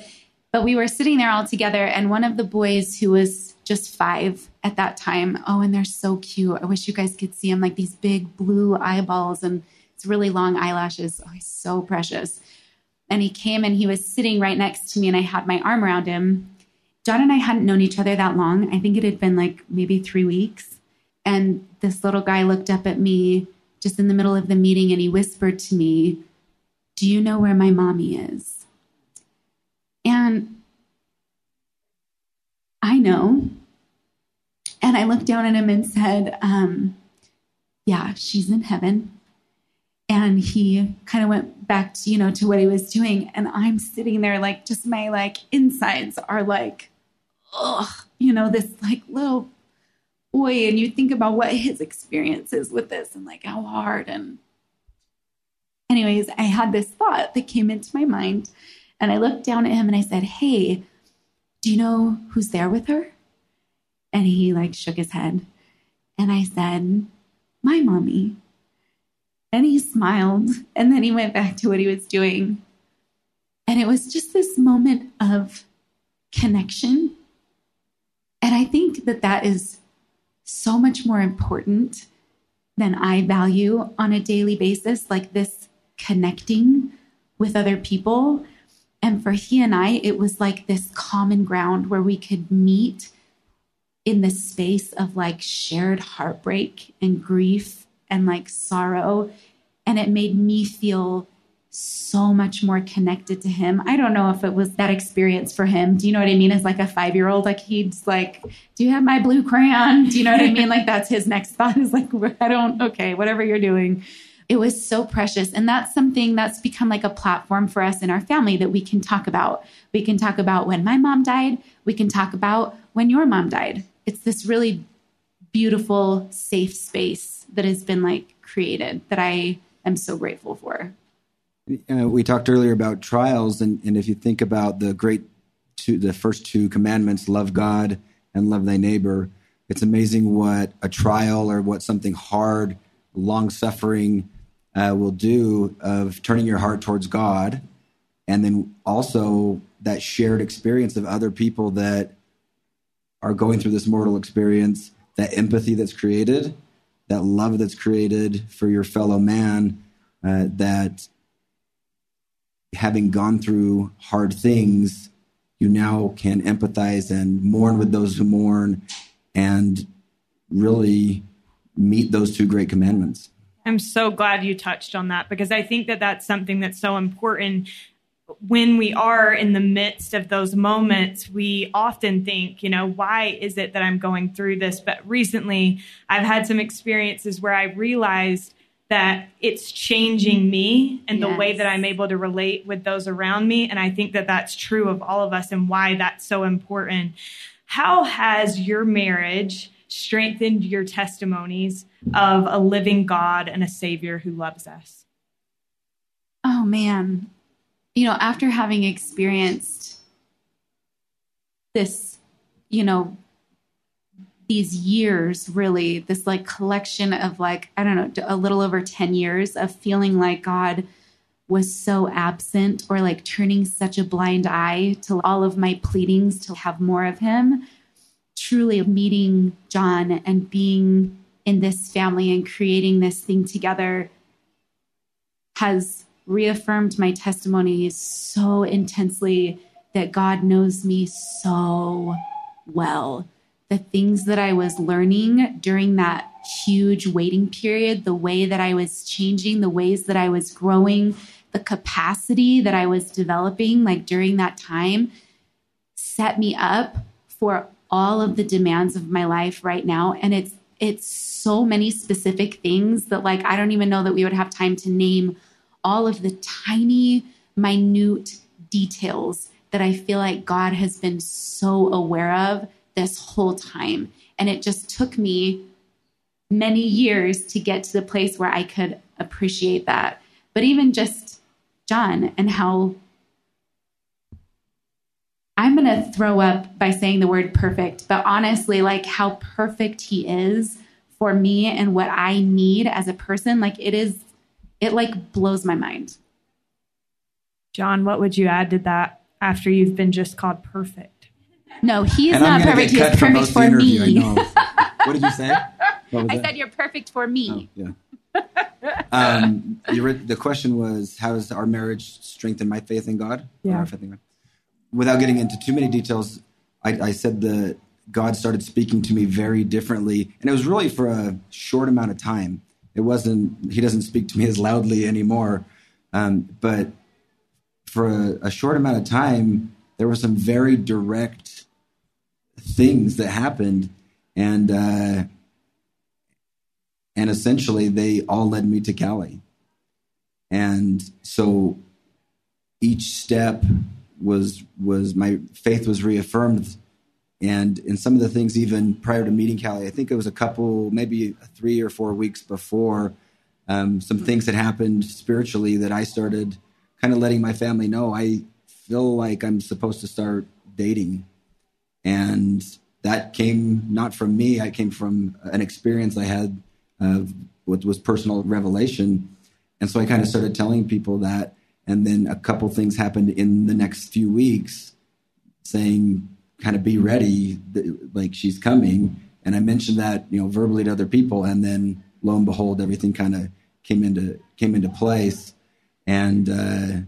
S3: but we were sitting there all together, and one of the boys who was just five at that time, oh, and they're so cute. I wish you guys could see him, like these big blue eyeballs and it's really long eyelashes. Oh, he's so precious and he came and he was sitting right next to me and I had my arm around him. Jon and I hadn't known each other that long. I think it had been like maybe three weeks. And this little guy looked up at me just in the middle of the meeting and he whispered to me, Do you know where my mommy is? And I know. And I looked down at him and said, um, Yeah, she's in heaven and he kind of went back to you know to what he was doing. And i'm sitting there like just my like insides are like ugh you know this like little boy. And you think about what his experience is with this and like how hard. And anyways i had this thought that came into my mind. And i looked down at him and i said hey do you know who's there with her? And he like shook his head. And i said my mommy and he smiled and then he went back to what he was doing. And it was just this moment of connection. And I think that that is so much more important than I value on a daily basis, like this connecting with other people. And for he and I, it was like this common ground where we could meet in the space of like shared heartbreak and grief and like sorrow. And it made me feel so much more connected to him. I don't know if it was that experience for him. Do you know what I mean? As like a five year old, like he's like, Do you have my blue crayon? Do you know what I mean? Like that's his next thought is like, I don't, okay, whatever you're doing. It was so precious. And that's something that's become like a platform for us in our family that we can talk about. We can talk about when my mom died. We can talk about when your mom died. It's this really beautiful, safe space that has been like created that I am so grateful for.
S2: Uh, we talked earlier about trials, and, and if you think about the great two, the first two commandments, love God and love thy neighbor, it's amazing what a trial or what something hard, long suffering uh, will do of turning your heart towards God, and then also that shared experience of other people that are going through this mortal experience, that empathy that's created that love that's created for your fellow man, uh, that having gone through hard things, you now can empathize and mourn with those who mourn and really meet those two great commandments.
S1: I'm so glad you touched on that because I think that that's something that's so important when we are in the midst of those moments, we often think, you know, why is it that I'm going through this? But recently, I've had some experiences where I realized that it's changing me and yes. the way that I'm able to relate with those around me. And I think that that's true of all of us and why that's so important. How has your marriage strengthened your testimonies of a living God and a Savior who loves us?
S3: Oh, man you know, after having experienced this, you know, these years really, this like collection of like, I don't know, a little over 10 years of feeling like God was so absent or like turning such a blind eye to all of my pleadings to have more of him. Truly meeting Jon and being in this family and creating this thing together has reaffirmed my testimony so intensely that God knows me so well. the things that I was learning during that huge waiting period, the way that I was changing, the ways that I was growing, the capacity that I was developing, like during that time, set me up for all of the demands of my life right now. And it's it's so many specific things that like I don't even know that we would have time to name all of the tiny, minute details that I feel like God has been so aware of this whole time. And it just took me many years to get to the place where I could appreciate that. But even just Jon and how I'm going to throw up by saying the word perfect, but honestly, like how perfect he is for me and what I need as a person, like it is, it like blows my mind.
S1: Jon, what would you add to that after you've been just called perfect?
S3: No, he's and not perfect. He's perfect for me.
S2: what did you say?
S3: I that? said you're perfect for me.
S2: Oh, yeah. um, the question was, how does our marriage strengthen my faith in God?
S1: Yeah.
S2: In God? Without getting into too many details, I, I said that God started speaking to me very differently, and it was really for a short amount of time. It wasn't. He doesn't speak to me as loudly anymore, um, but for a, a short amount of time, there were some very direct things that happened, and uh, and essentially they all led me to Calee And so each step was was my faith was reaffirmed and in some of the things even prior to meeting Calee, I think it was a couple, maybe three or four weeks before, um, some things had happened spiritually that I started kind of letting my family know I feel like I'm supposed to start dating. And that came not from me, I came from an experience I had of what was personal revelation. And so I kind of started telling people that. And then a couple things happened in the next few weeks saying, kind of be ready, like she's coming. And I mentioned that, you know, verbally to other people. And then lo and behold, everything kind of came into, came into place. And uh,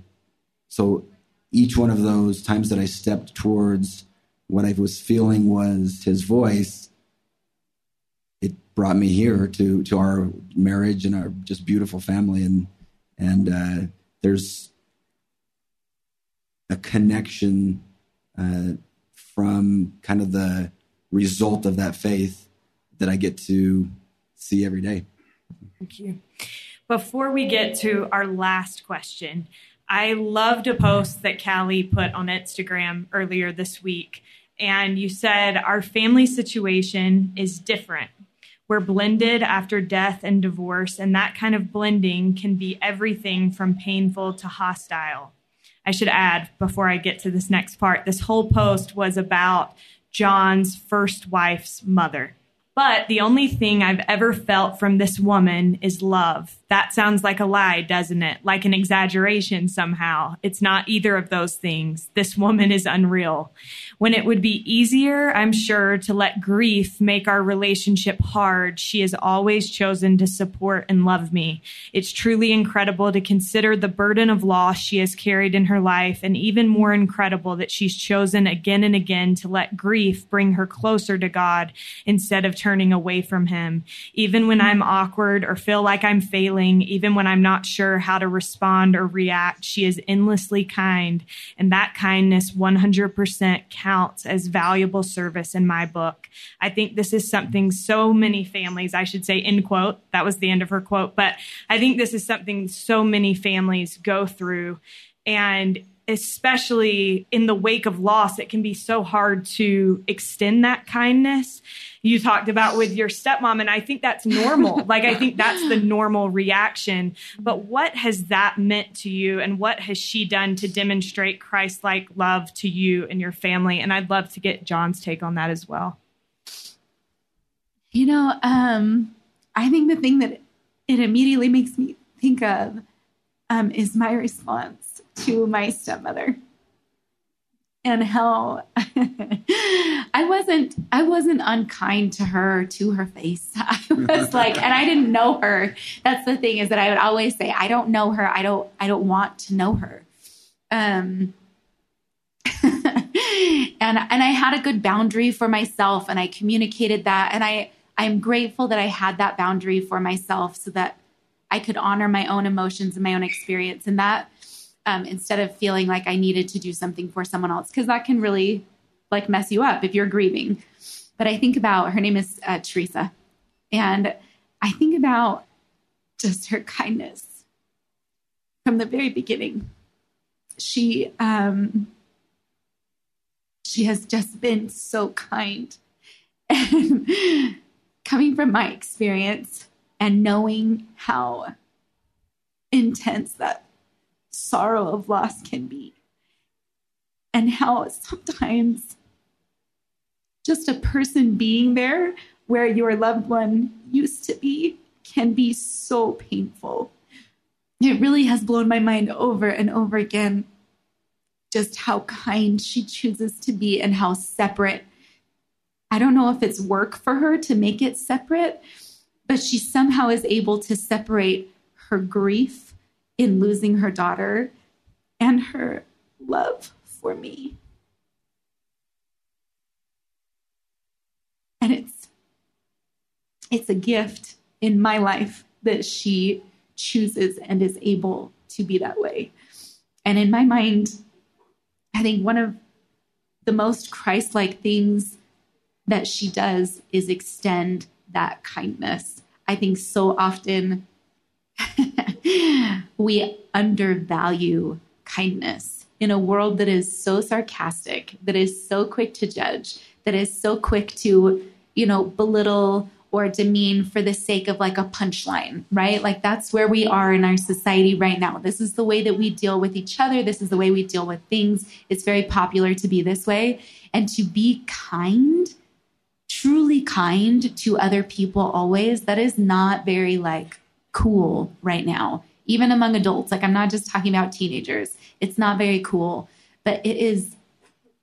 S2: so each one of those times that I stepped towards what I was feeling was his voice, it brought me here to to our marriage and our just beautiful family and and uh, there's a connection uh, from kind of the result of that faith that I get to see every day.
S1: Thank you. Before we get to our last question, I loved a post that Calee put on Instagram earlier this week. And you said, Our family situation is different we're blended after death and divorce, and that kind of blending can be everything from painful to hostile. I should add, before I get to this next part, this whole post was about Jon's first wife's mother. But the only thing I've ever felt from this woman is love. That sounds like a lie, doesn't it? Like an exaggeration somehow. It's not either of those things. This woman is unreal. When it would be easier, I'm sure, to let grief make our relationship hard, she has always chosen to support and love me. It's truly incredible to consider the burden of loss she has carried in her life, and even more incredible that she's chosen again and again to let grief bring her closer to God instead of turning away from Him. Even when I'm awkward or feel like I'm failing, even when I'm not sure how to respond or react. She is endlessly kind, and that kindness 100% counts as valuable service in my book. I think this is something so many families, I should say, end quote, that was the end of her quote, but I think this is something so many families go through. And especially in the wake of loss, it can be so hard to extend that kindness. You talked about with your stepmom, and I think that's normal. like, I think that's the normal reaction. But what has that meant to you, and what has she done to demonstrate Christ like love to you and your family? And I'd love to get Jon's take on that as well.
S3: You know, um, I think the thing that it immediately makes me think of um, is my response to my stepmother and how I wasn't I wasn't unkind to her to her face. I was like and I didn't know her. That's the thing is that I would always say I don't know her. I don't I don't want to know her. Um and and and I had a good boundary for myself and I communicated that and I I'm grateful that I had that boundary for myself so that I could honor my own emotions and my own experience and that um, instead of feeling like I needed to do something for someone else because that can really like mess you up if you're grieving. But I think about her name is uh, Teresa and I think about just her kindness from the very beginning. She um, she has just been so kind. And coming from my experience and knowing how intense that sorrow of loss can be, and how sometimes just a person being there where your loved one used to be can be so painful. It really has blown my mind over and over again just how kind she chooses to be and how separate. I don't know if it's work for her to make it separate, but she somehow is able to separate her grief in losing her daughter and her love for me. And it's it's a gift in my life that she chooses and is able to be that way. And in my mind, I think one of the most Christ like things that she does is extend that kindness. I think so often we undervalue kindness in a world that is so sarcastic, that is so quick to judge, that is so quick to, you know, belittle or demean for the sake of like a punchline, right? Like that's where we are in our society right now. This is the way that we deal with each other. This is the way we deal with things. It's very popular to be this way. And to be kind, truly kind to other people always, that is not very like cool right now, even among adults. Like I'm not just talking about teenagers. It's not very cool, but it is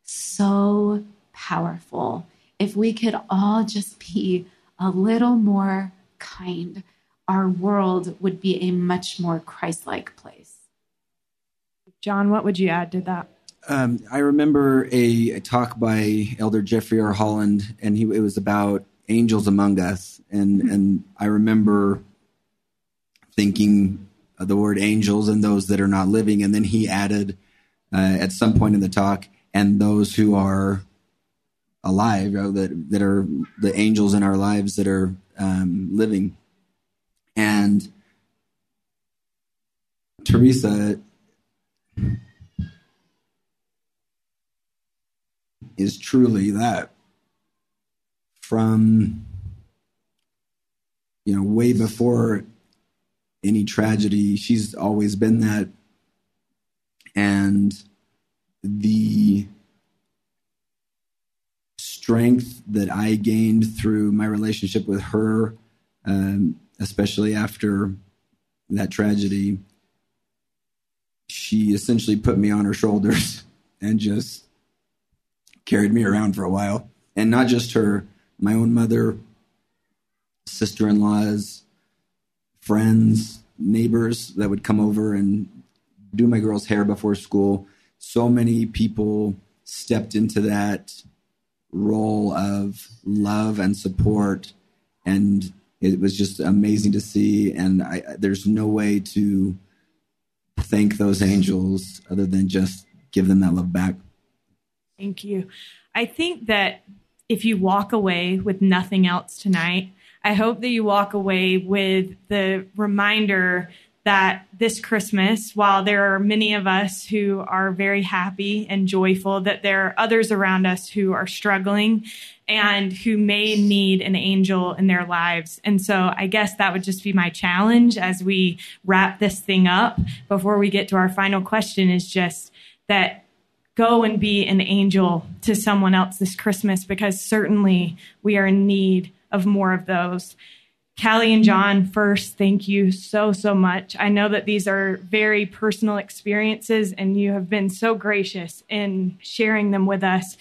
S3: so powerful. If we could all just be a little more kind, our world would be a much more Christ like place.
S1: Jon, what would you add to that?
S2: Um, I remember a, a, talk by Elder Jeffrey R. Holland, and he, it was about angels among us. And, mm-hmm. and I remember thinking the word angels and those that are not living. And then he added uh, at some point in the talk, and those who are alive, you know, that that are the angels in our lives that are um, living. And Teresa is truly that. From you know way before any tragedy she's always been that. And the strength that I gained through my relationship with her, um, especially after that tragedy, she essentially put me on her shoulders and just carried me around for a while. And not just her, my own mother, sister in laws, friends, neighbors that would come over and do my girl's hair before school. So many people stepped into that role of love and support and it was just amazing to see and I, there's no way to thank those angels other than just give them that love back
S1: thank you i think that if you walk away with nothing else tonight i hope that you walk away with the reminder that this Christmas, while there are many of us who are very happy and joyful, that there are others around us who are struggling and who may need an angel in their lives. And so I guess that would just be my challenge as we wrap this thing up before we get to our final question is just that go and be an angel to someone else this Christmas because certainly we are in need of more of those. Calee and Jon, first, thank you so, so much. I know that these are very personal experiences, and you have been so gracious in sharing them with us.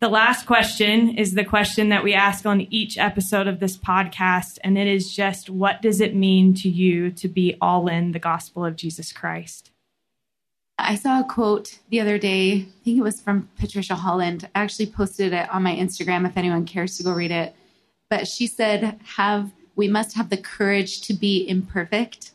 S1: The last question is the question that we ask on each episode of this podcast, and it is just what does it mean to you to be all in the gospel of Jesus Christ?
S3: I saw a quote the other day. I think it was from Patricia Holland. I actually posted it on my Instagram if anyone cares to go read it. But she said, "Have we must have the courage to be imperfect."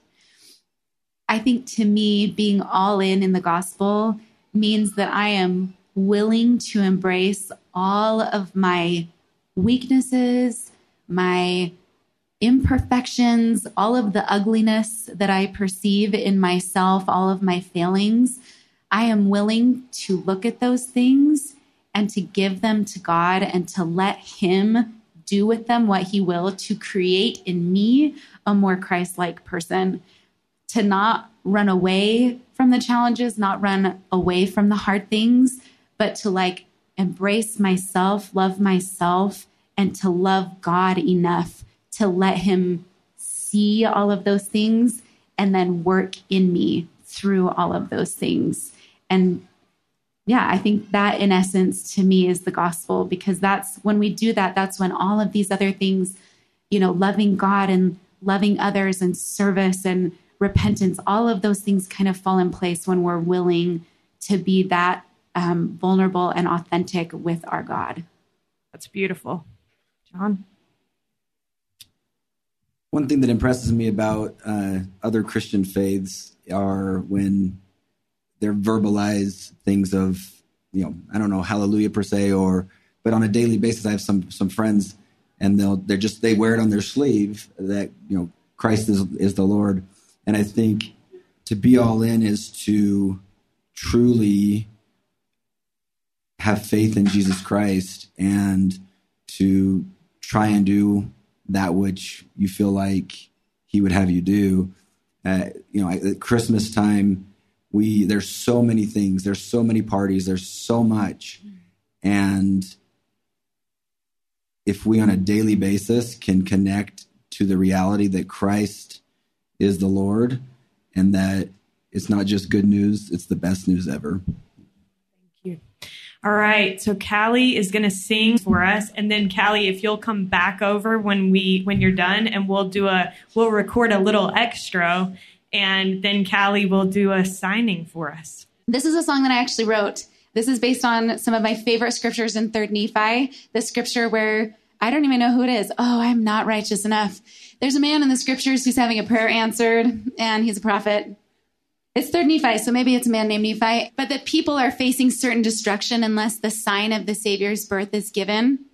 S3: I think to me, being all in in the gospel means that I am willing to embrace all of my weaknesses, my imperfections, all of the ugliness that I perceive in myself, all of my failings, I am willing to look at those things and to give them to God and to let Him do with them what He will to create in me a more Christ like person. To not run away from the challenges, not run away from the hard things, but to like embrace myself, love myself, and to love God enough to let Him see all of those things and then work in me through all of those things. And yeah, I think that in essence to me is the gospel because that's when we do that, that's when all of these other things, you know, loving God and loving others and service and repentance, all of those things kind of fall in place when we're willing to be that um, vulnerable and authentic with our God.
S1: That's beautiful. Jon?
S2: One thing that impresses me about uh, other Christian faiths are when they're verbalized things of, you know, I don't know, hallelujah per se, or, but on a daily basis, I have some, some friends and they'll, they're just, they wear it on their sleeve that, you know, Christ is, is the Lord. And I think to be all in is to truly have faith in Jesus Christ and to try and do that which you feel like he would have you do. Uh, you know, at Christmas time, we there's so many things, there's so many parties, there's so much, and if we on a daily basis can connect to the reality that Christ is the Lord and that it's not just good news, it's the best news ever.
S1: All right. So Calee is going to sing for us. And then Calee, if you'll come back over when we, when you're done and we'll do a, we'll record a little extra and then Calee will do a signing for us.
S3: This is a song that I actually wrote. This is based on some of my favorite scriptures in third Nephi, the scripture where I don't even know who it is. Oh, I'm not righteous enough. There's a man in the scriptures who's having a prayer answered and he's a prophet it's third Nephi, so maybe it's a man named Nephi. But that people are facing certain destruction unless the sign of the Savior's birth is given.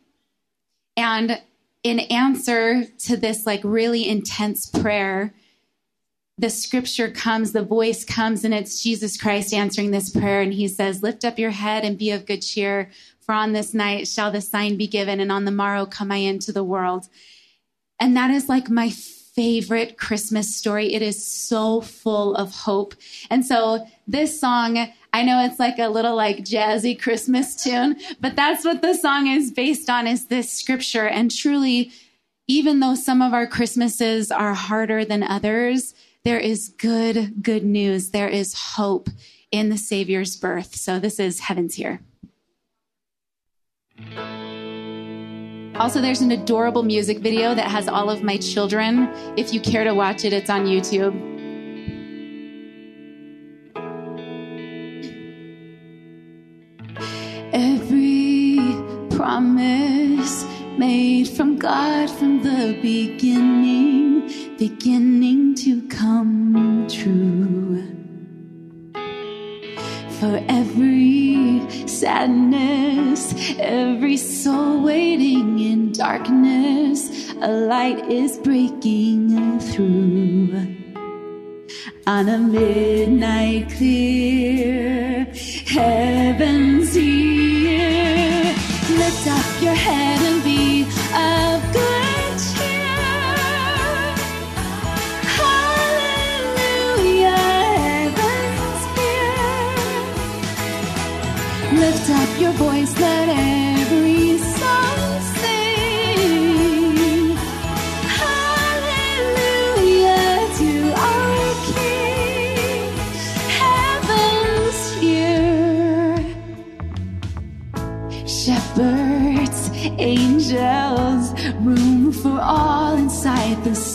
S3: And in answer to this like really intense prayer, the scripture comes, the voice comes, and it's Jesus Christ answering this prayer. And he says, Lift up your head and be of good cheer, for on this night shall the sign be given, and on the morrow come I into the world. And that is like my favorite Christmas story. It is so full of hope. And so this song, I know it's like a little like jazzy Christmas tune, but that's what the song is based on is this scripture. And truly, even though some of our Christmases are harder than others, there is good, good news. There is hope in the Savior's birth. So this is Heaven's Here. Also, there's an adorable music video that has all of my children. If you care to watch it, it's on YouTube. Every promise made from God from the beginning, beginning to come true. For every sadness, every soul waiting in darkness, a light is breaking through. On a midnight clear, heaven's here. Lift up your head and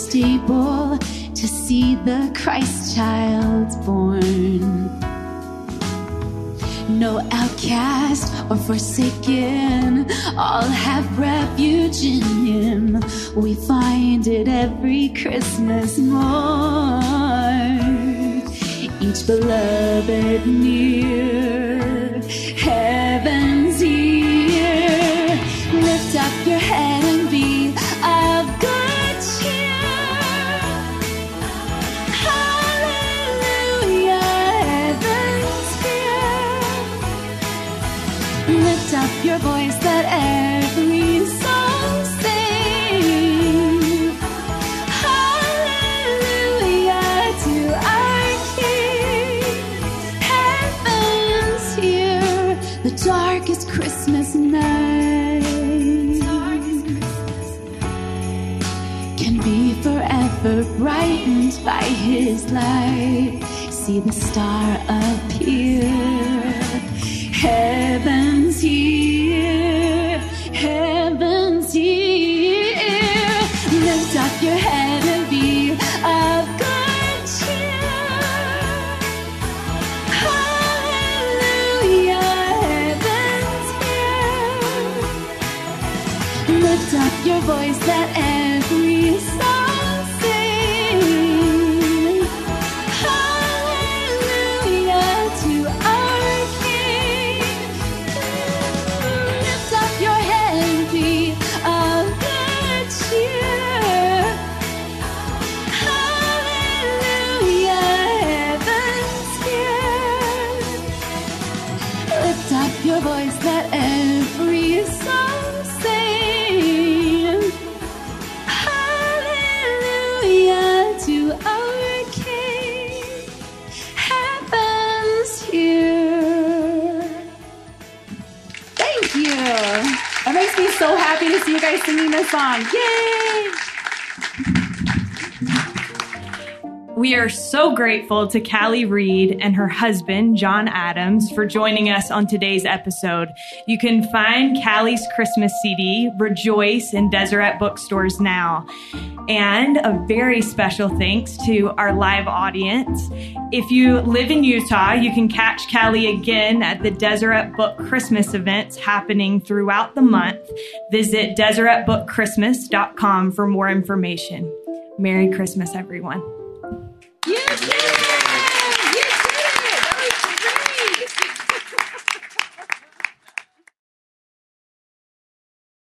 S3: stable to see the Christ child born. no outcast or forsaken. All have refuge in Him. We find it every Christmas morn. Each beloved near, The darkest Christmas night can be forever brightened by his light. See the star appear. Heaven's here, heaven's here. Singing this song. Yay!
S1: We are so grateful to Calee Reed and her husband, Jon Adams, for joining us on today's episode. You can find Calee's Christmas CD, Rejoice, in Deseret bookstores now. And a very special thanks to our live audience. If you live in Utah, you can catch Calee again at the Deseret Book Christmas events happening throughout the month. Visit deseretbookchristmas.com for more information. Merry Christmas, everyone.